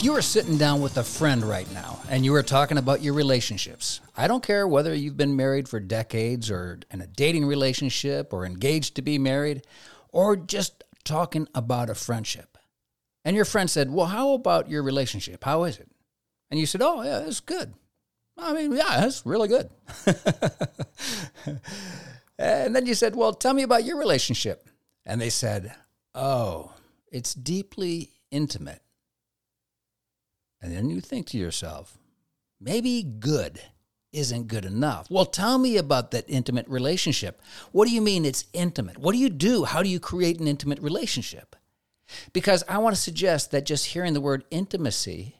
If you were sitting down with a friend right now and you were talking about your relationships, I don't care whether you've been married for decades or in a dating relationship or engaged to be married or just talking about a friendship. And your friend said, Well, how about your relationship? How is it? And you said, Oh, yeah, it's good. I mean, yeah, it's really good. and then you said, Well, tell me about your relationship. And they said, Oh, it's deeply intimate. And then you think to yourself, maybe good isn't good enough. Well, tell me about that intimate relationship. What do you mean it's intimate? What do you do? How do you create an intimate relationship? Because I want to suggest that just hearing the word intimacy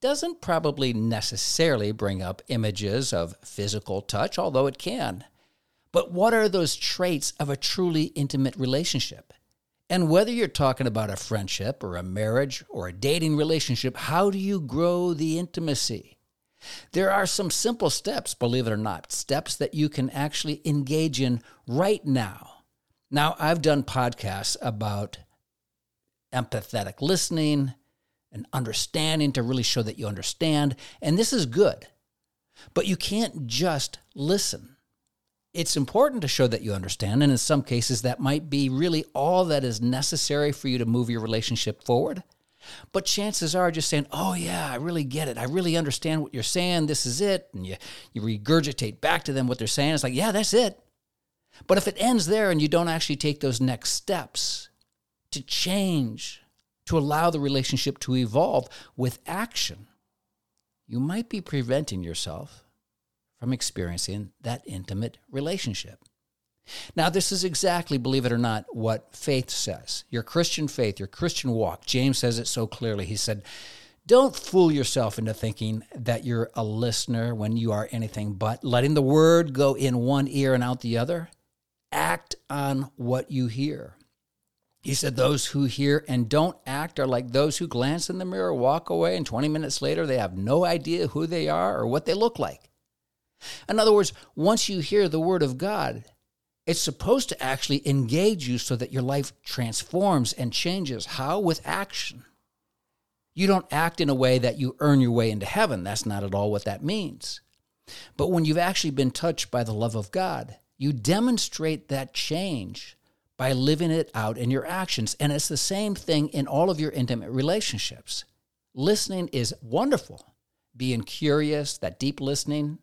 doesn't probably necessarily bring up images of physical touch, although it can. But what are those traits of a truly intimate relationship? And whether you're talking about a friendship or a marriage or a dating relationship, how do you grow the intimacy? There are some simple steps, believe it or not, steps that you can actually engage in right now. Now, I've done podcasts about empathetic listening and understanding to really show that you understand, and this is good. But you can't just listen it's important to show that you understand. And in some cases, that might be really all that is necessary for you to move your relationship forward. But chances are just saying, oh, yeah, I really get it. I really understand what you're saying. This is it. And you, you regurgitate back to them what they're saying. It's like, yeah, that's it. But if it ends there and you don't actually take those next steps to change, to allow the relationship to evolve with action, you might be preventing yourself from experiencing that intimate relationship. Now, this is exactly, believe it or not, what faith says. Your Christian faith, your Christian walk. James says it so clearly. He said, Don't fool yourself into thinking that you're a listener when you are anything but, letting the word go in one ear and out the other. Act on what you hear. He said, Those who hear and don't act are like those who glance in the mirror, walk away, and 20 minutes later they have no idea who they are or what they look like. In other words, once you hear the word of God, it's supposed to actually engage you so that your life transforms and changes. How? With action. You don't act in a way that you earn your way into heaven. That's not at all what that means. But when you've actually been touched by the love of God, you demonstrate that change by living it out in your actions. And it's the same thing in all of your intimate relationships. Listening is wonderful. Being curious, that deep listening,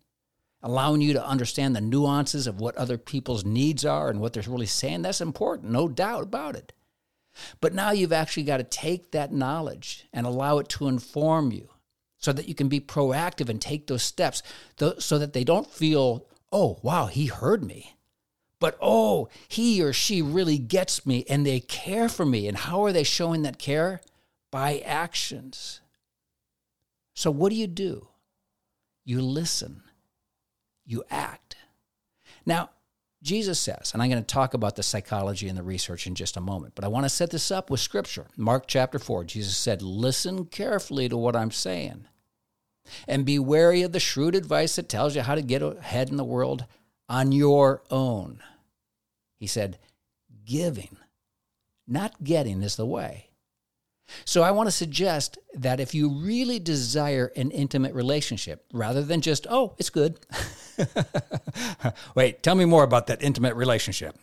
allowing you to understand the nuances of what other people's needs are and what they're really saying, that's important, no doubt about it. But now you've actually got to take that knowledge and allow it to inform you so that you can be proactive and take those steps so that they don't feel, oh, wow, he heard me. But oh, he or she really gets me and they care for me. And how are they showing that care? By actions. So, what do you do? You listen you act. Now, Jesus says, and I'm going to talk about the psychology and the research in just a moment, but I want to set this up with scripture. Mark chapter 4, Jesus said, Listen carefully to what I'm saying and be wary of the shrewd advice that tells you how to get ahead in the world on your own. He said, Giving, not getting, is the way. So I want to suggest that if you really desire an intimate relationship, rather than just, oh, it's good. Wait, tell me more about that intimate relationship.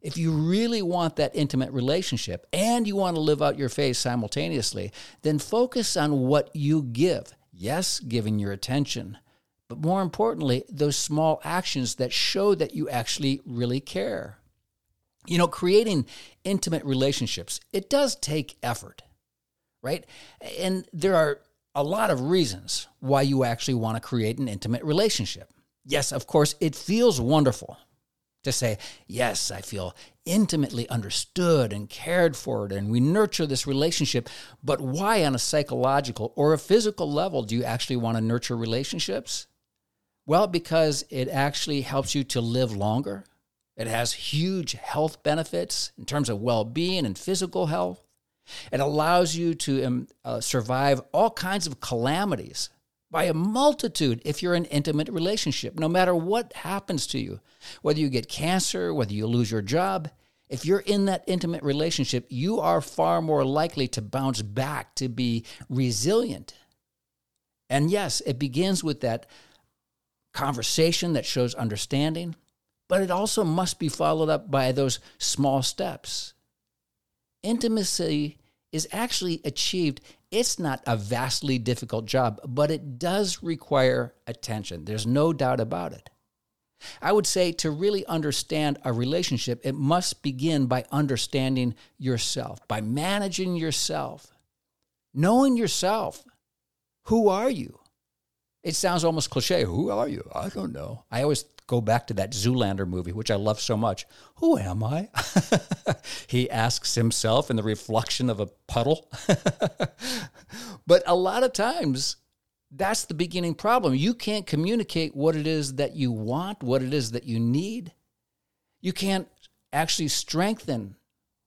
If you really want that intimate relationship and you want to live out your faith simultaneously, then focus on what you give. Yes, giving your attention, but more importantly, those small actions that show that you actually really care. You know, creating intimate relationships, it does take effort right? And there are a lot of reasons why you actually want to create an intimate relationship. Yes, of course, it feels wonderful to say, Yes, I feel intimately understood and cared for, and we nurture this relationship. But why, on a psychological or a physical level, do you actually want to nurture relationships? Well, because it actually helps you to live longer. It has huge health benefits in terms of well being and physical health. It allows you to um, uh, survive all kinds of calamities by a multitude if you're in an intimate relationship, no matter what happens to you. Whether you get cancer, whether you lose your job, If you're in that intimate relationship, you are far more likely to bounce back, to be resilient. And yes, it begins with that conversation that shows understanding, but it also must be followed up by those small steps. Intimacy is actually achieved. It's not a vastly difficult job, but it does require attention. There's no doubt about it. I would say to really understand a relationship, it must begin by understanding yourself, by managing yourself, knowing yourself. Who are you? It sounds almost cliche. Who are you? I don't know. I always go back to that Zoolander movie, which I love so much. Who am I? he asks himself in the reflection of a puddle. but a lot of times, that's the beginning problem. You can't communicate what it is that you want, what it is that you need. You can't actually strengthen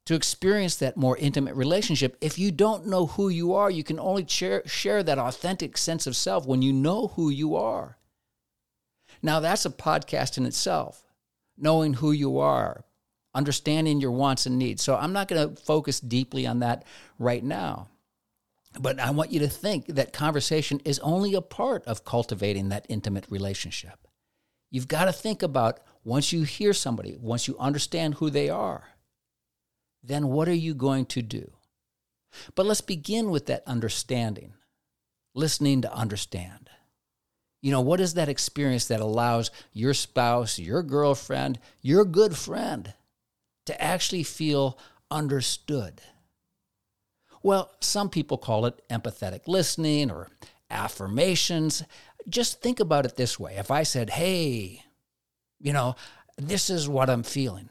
to experience that more intimate relationship. If you don't know who you are, you can only share, share that authentic sense of self when you know who you are. Now, that's a podcast in itself, knowing who you are, understanding your wants and needs. So, I'm not going to focus deeply on that right now. But I want you to think that conversation is only a part of cultivating that intimate relationship. You've got to think about once you hear somebody, once you understand who they are, then what are you going to do? But let's begin with that understanding, listening to understand. You know, what is that experience that allows your spouse, your girlfriend, your good friend to actually feel understood? Well, some people call it empathetic listening or affirmations. Just think about it this way. If I said, hey, you know, this is what I'm feeling,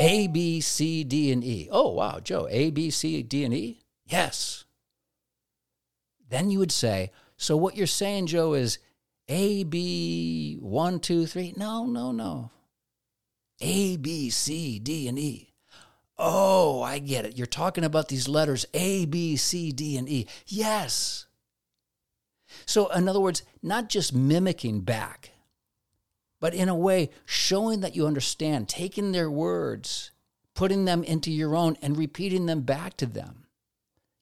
a, B, C, D, and E. Oh, wow, Joe, A, B, C, D, and E? Yes. Then you would say, so what you're saying, Joe, is A, B, one, two, three? No, no, no. A, B, C, D, and E. Oh, I get it. You're talking about these letters A, B, C, D, and E. Yes. So, in other words, not just mimicking back, but in a way showing that you understand, taking their words, putting them into your own, and repeating them back to them.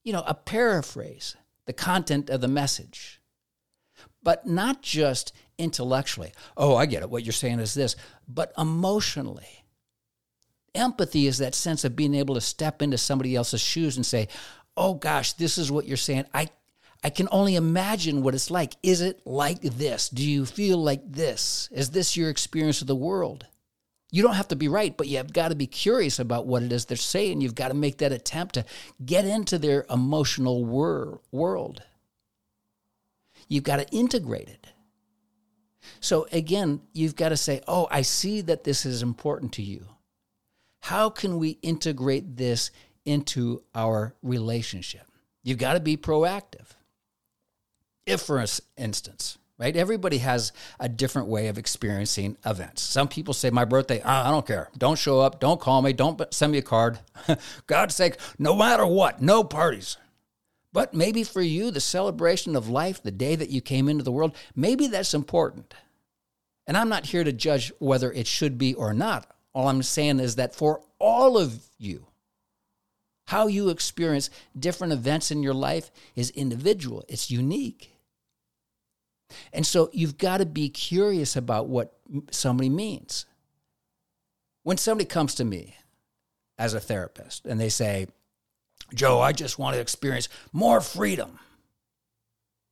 You know, a paraphrase, the content of the message. But not just intellectually. Oh, I get it. What you're saying is this, but emotionally. Empathy is that sense of being able to step into somebody else's shoes and say, oh gosh, this is what you're saying. I I can only imagine what it's like. Is it like this? Do you feel like this? Is this your experience of the world? You don't have to be right, but you've got to be curious about what it is they're saying. You've got to make that attempt to get into their emotional wor- world. You've got to integrate it. So again, you've got to say, Oh, I see that this is important to you. How can we integrate this into our relationship? You've got to be proactive. If, for instance, right, everybody has a different way of experiencing events. Some people say, My birthday, I don't care. Don't show up. Don't call me. Don't send me a card. God's sake, no matter what, no parties. But maybe for you, the celebration of life, the day that you came into the world, maybe that's important. And I'm not here to judge whether it should be or not. All I'm saying is that for all of you, how you experience different events in your life is individual, it's unique. And so you've got to be curious about what somebody means. When somebody comes to me as a therapist and they say, Joe, I just want to experience more freedom.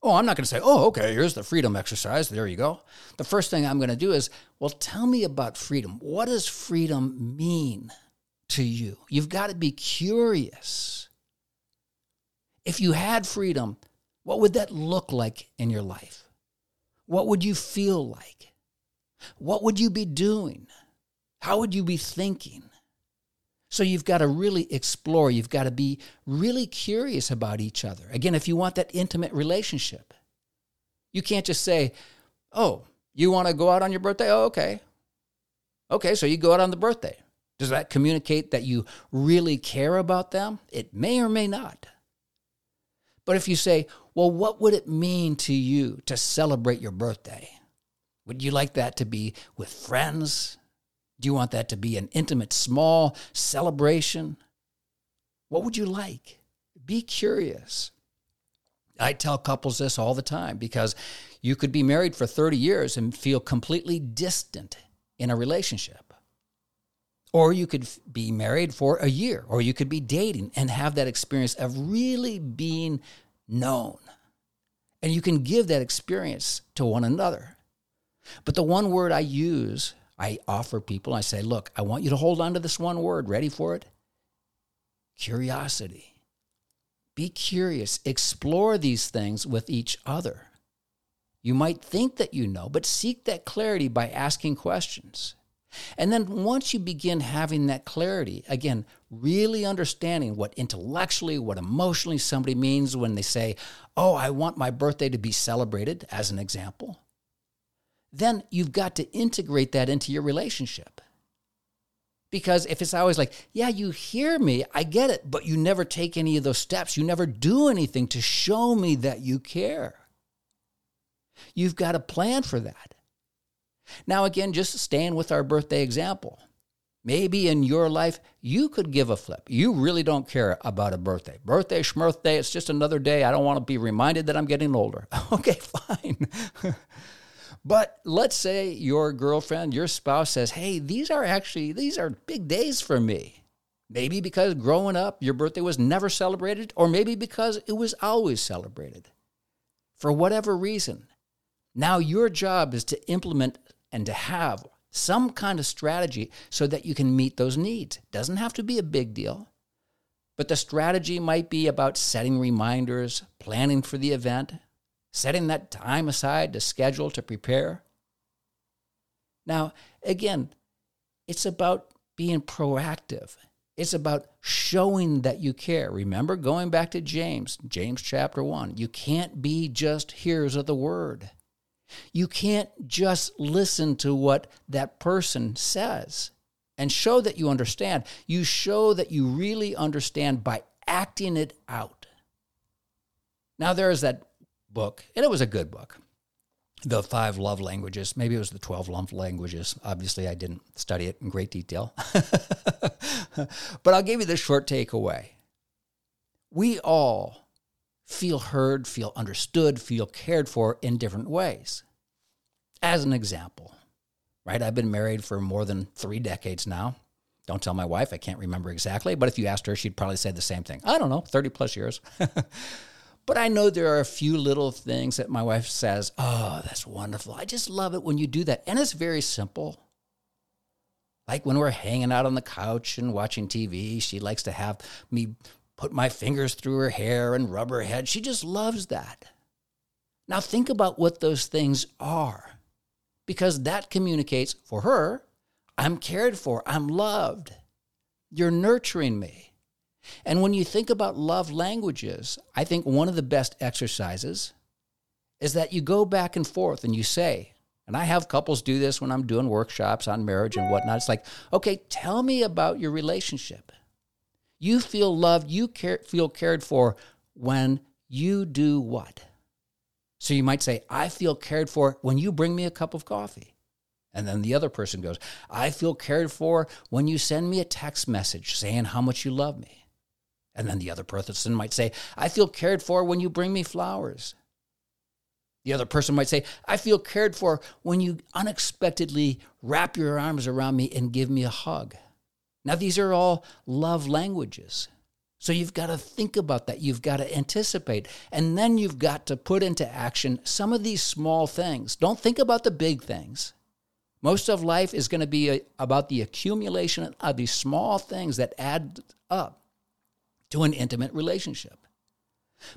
Oh, I'm not going to say, oh, okay, here's the freedom exercise. There you go. The first thing I'm going to do is, well, tell me about freedom. What does freedom mean to you? You've got to be curious. If you had freedom, what would that look like in your life? What would you feel like? What would you be doing? How would you be thinking? So you've got to really explore. You've got to be really curious about each other. Again, if you want that intimate relationship, you can't just say, oh, you want to go out on your birthday? Oh, okay. Okay, so you go out on the birthday. Does that communicate that you really care about them? It may or may not. But if you say, well, what would it mean to you to celebrate your birthday? Would you like that to be with friends? Do you want that to be an intimate, small celebration? What would you like? Be curious. I tell couples this all the time because you could be married for 30 years and feel completely distant in a relationship. Or you could be married for a year, or you could be dating and have that experience of really being known. And you can give that experience to one another. But the one word I use, I offer people, I say, look, I want you to hold on to this one word. Ready for it? Curiosity. Be curious, explore these things with each other. You might think that you know, but seek that clarity by asking questions. And then once you begin having that clarity, again, really understanding what intellectually, what emotionally somebody means when they say, Oh, I want my birthday to be celebrated, as an example, then you've got to integrate that into your relationship. Because if it's always like, yeah, you hear me, I get it, but you never take any of those steps, you never do anything to show me that you care. You've got a plan for that. Now, again, just staying with our birthday example. Maybe in your life, you could give a flip. You really don't care about a birthday. Birthday, schmirthday, it's just another day. I don't want to be reminded that I'm getting older. okay, fine. But let's say your girlfriend, your spouse says, "Hey, these are actually these are big days for me." Maybe because growing up your birthday was never celebrated or maybe because it was always celebrated. For whatever reason. Now your job is to implement and to have some kind of strategy so that you can meet those needs. Doesn't have to be a big deal. But the strategy might be about setting reminders, planning for the event, setting that time aside to schedule to prepare. Now, again, it's about being proactive. It's about showing that you care. Remember, going back to James, James chapter 1, you can't be just hearers of the word. You can't just listen to what that person says and show that you understand. You show that you really understand by acting it out. Now, there is that book, and it was a good book. The five love languages. Maybe it was the 12 love languages. Obviously, I didn't study it in great detail. but I'll give you the short takeaway. We all feel heard, feel understood, feel cared for in different ways. As an example, right? I've been married for more than three decades now. Don't tell my wife, I can't remember exactly, but if you asked her, she'd probably say the same thing. I don't know, 30 plus years. But I know there are a few little things that my wife says, Oh, that's wonderful. I just love it when you do that. And it's very simple. Like when we're hanging out on the couch and watching TV, she likes to have me put my fingers through her hair and rub her head. She just loves that. Now think about what those things are, because that communicates for her I'm cared for, I'm loved, you're nurturing me. And when you think about love languages, I think one of the best exercises is that you go back and forth and you say, and I have couples do this when I'm doing workshops on marriage and whatnot. It's like, okay, tell me about your relationship. You feel loved, you care, feel cared for when you do what? So you might say, I feel cared for when you bring me a cup of coffee. And then the other person goes, I feel cared for when you send me a text message saying how much you love me. And then the other person might say, I feel cared for when you bring me flowers. The other person might say, I feel cared for when you unexpectedly wrap your arms around me and give me a hug. Now, these are all love languages. So you've got to think about that. You've got to anticipate. And then you've got to put into action some of these small things. Don't think about the big things. Most of life is going to be a, about the accumulation of these small things that add up to an intimate relationship.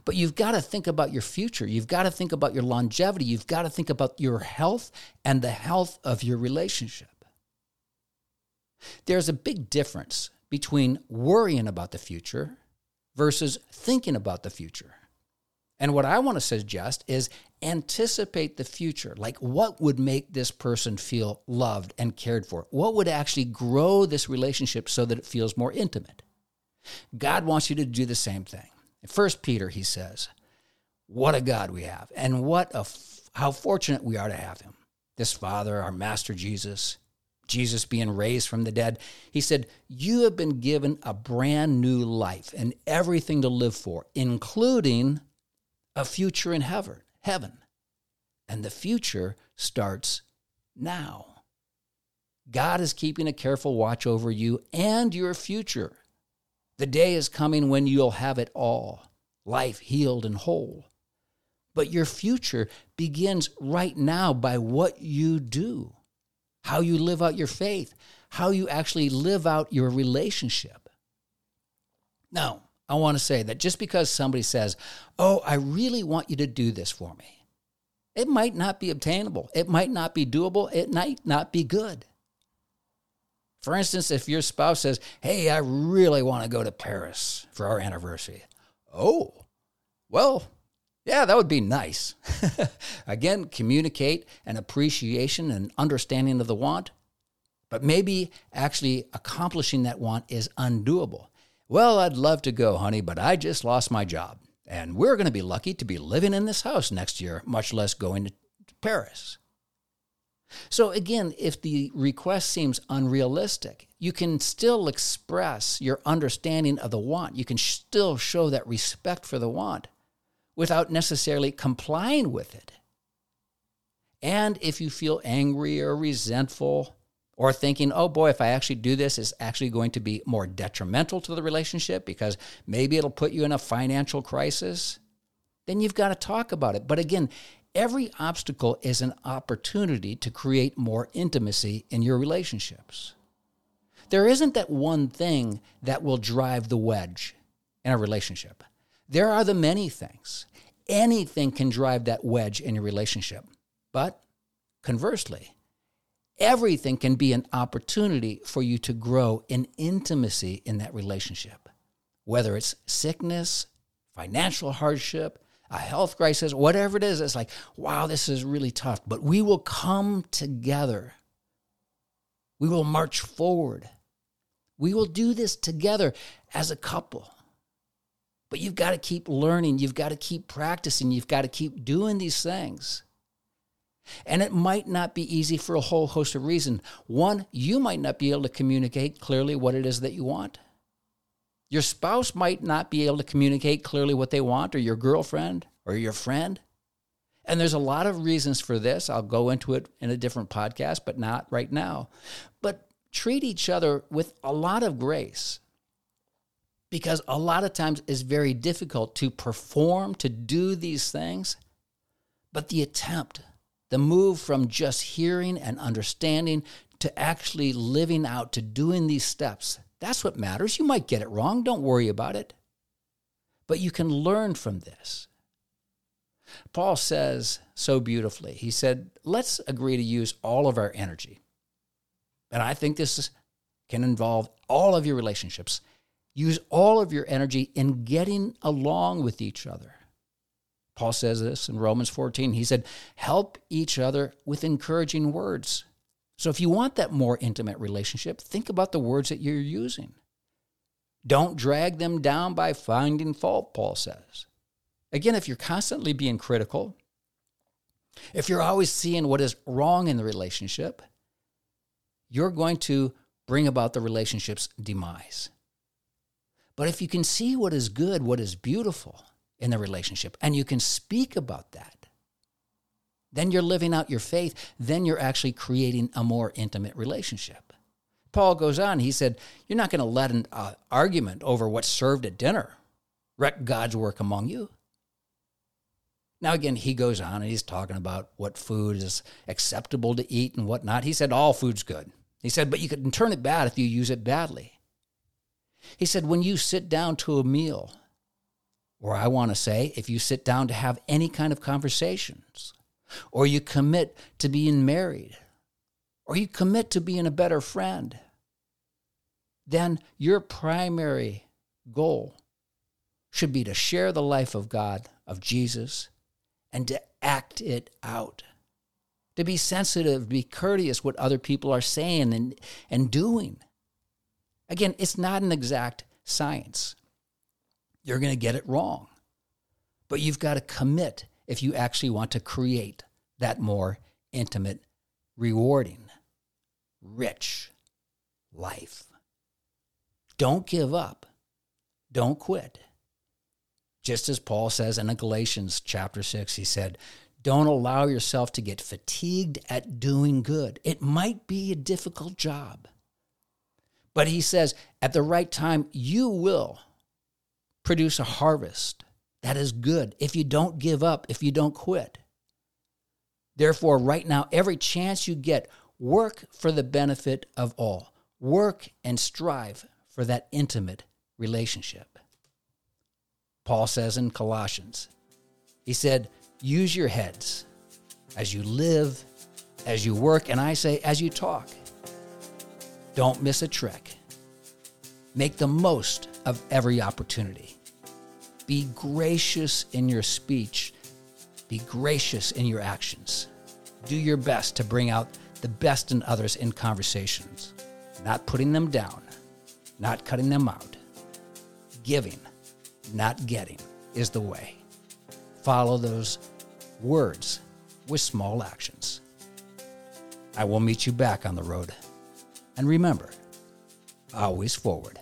But you've got to think about your future. You've got to think about your longevity. You've got to think about your health and the health of your relationship. There's a big difference between worrying about the future versus thinking about the future. And what I want to suggest is anticipate the future. Like, what would make this person feel loved and cared for? What would actually grow this relationship so that it feels more intimate? God wants you to do the same thing. First Peter, he says, what a God we have, and what a how fortunate we are to have him. This Father, our Master Jesus, Jesus being raised from the dead. He said, You have been given a brand new life and everything to live for, including a future in heaven. heaven. And the future starts now. God is keeping a careful watch over you and your future. The day is coming when you'll have it all life healed and whole. But your future begins right now by what you do, how you live out your faith, how you actually live out your relationship. Now, I want to say that just because somebody says, Oh, I really want you to do this for me, it might not be obtainable. It might not be doable. It might not be good. For instance, if your spouse says, Hey, I really want to go to Paris for our anniversary. Oh, well, yeah, that would be nice. Again, communicate an appreciation and understanding of the want, but maybe actually accomplishing that want is undoable. Well, I'd love to go, honey, but I just lost my job. And we're going to be lucky to be living in this house next year, much less going to Paris. So, again, if the request seems unrealistic, you can still express your understanding of the want. You can still show that respect for the want without necessarily complying with it. And if you feel angry or resentful, or thinking, oh boy, if I actually do this, it's actually going to be more detrimental to the relationship because maybe it'll put you in a financial crisis, then you've got to talk about it. But again, every obstacle is an opportunity to create more intimacy in your relationships. There isn't that one thing that will drive the wedge in a relationship. There are the many things. Anything can drive that wedge in your relationship. But conversely, everything can be an opportunity for you to grow in intimacy in that relationship. Whether it's sickness, financial hardship, a health crisis, whatever it is, it's like, wow, this is really tough. But we will come together. We will march forward. We will do this together as a couple. But you've got to keep learning. You've got to keep practicing. You've got to keep doing these things. And it might not be easy for a whole host of reasons. One, you might not be able to communicate clearly what it is that you want. Your spouse might not be able to communicate clearly what they want, or your girlfriend, or your friend. And there's a lot of reasons for this. I'll go into it in a different podcast, but not right now. But treat each other with a lot of grace because a lot of times it's very difficult to perform, to do these things. But the attempt, the move from just hearing and understanding to actually living out, to doing these steps, that's what matters. You might get it wrong. Don't worry about it. But you can learn from this. Paul says so beautifully, he said, let's agree to use all of our energy. And I think this can involve all of your relationships. Use all of your energy in getting along with each other. Paul says this in Romans 14. He said, Help each other with encouraging words. So if you want that more intimate relationship, think about the words that you're using. Don't drag them down by finding fault, Paul says. Again, if you're constantly being critical, if you're always seeing what is wrong in the relationship, you're going to bring about the relationship's demise. But if you can see what is good, what is beautiful, in the relationship and you can speak about that, then you're living out your faith. Then you're actually creating a more intimate relationship. Paul goes on, he said, You're not going to let an uh, argument over what's served at dinner wreck God's work among you. Now, again, he goes on and he's talking about what food is acceptable to eat and whatnot. He said, All food's good. He said, But you can turn it bad if you use it badly. He said, When you sit down to a meal or I want to say, if you sit down to have any kind of conversations, or you commit to being married, or you commit to being a better friend, then your primary goal should be to share the life of God, of Jesus, and to act it out. To be sensitive, be courteous what other people are saying and, and doing. Again, it's not an exact science you're going to get it wrong. But you've got to commit if you actually want to create that more intimate, rewarding rich life. Don't give up. Don't quit. Just as Paul says in Galatians chapter 6, he said, Don't allow yourself to get fatigued at doing good. It might be a difficult job. But he says, at the right time, you will produce a harvest that is good if you don't give up, if you don't quit. Therefore, right now, every chance you get, work for the benefit of all. Work and strive for that intimate relationship. Paul says in Colossians, he said, use your heads as you live, as you work, and I say, as you talk. Don't miss a trick. Make the most of every opportunity. Be gracious in your speech. Be gracious in your actions. Do your best to bring out the best in others in conversations, not putting them down, not cutting them out. Giving, not getting, is the way. Follow those words with small actions. I will meet you back on the road. And remember, always forward.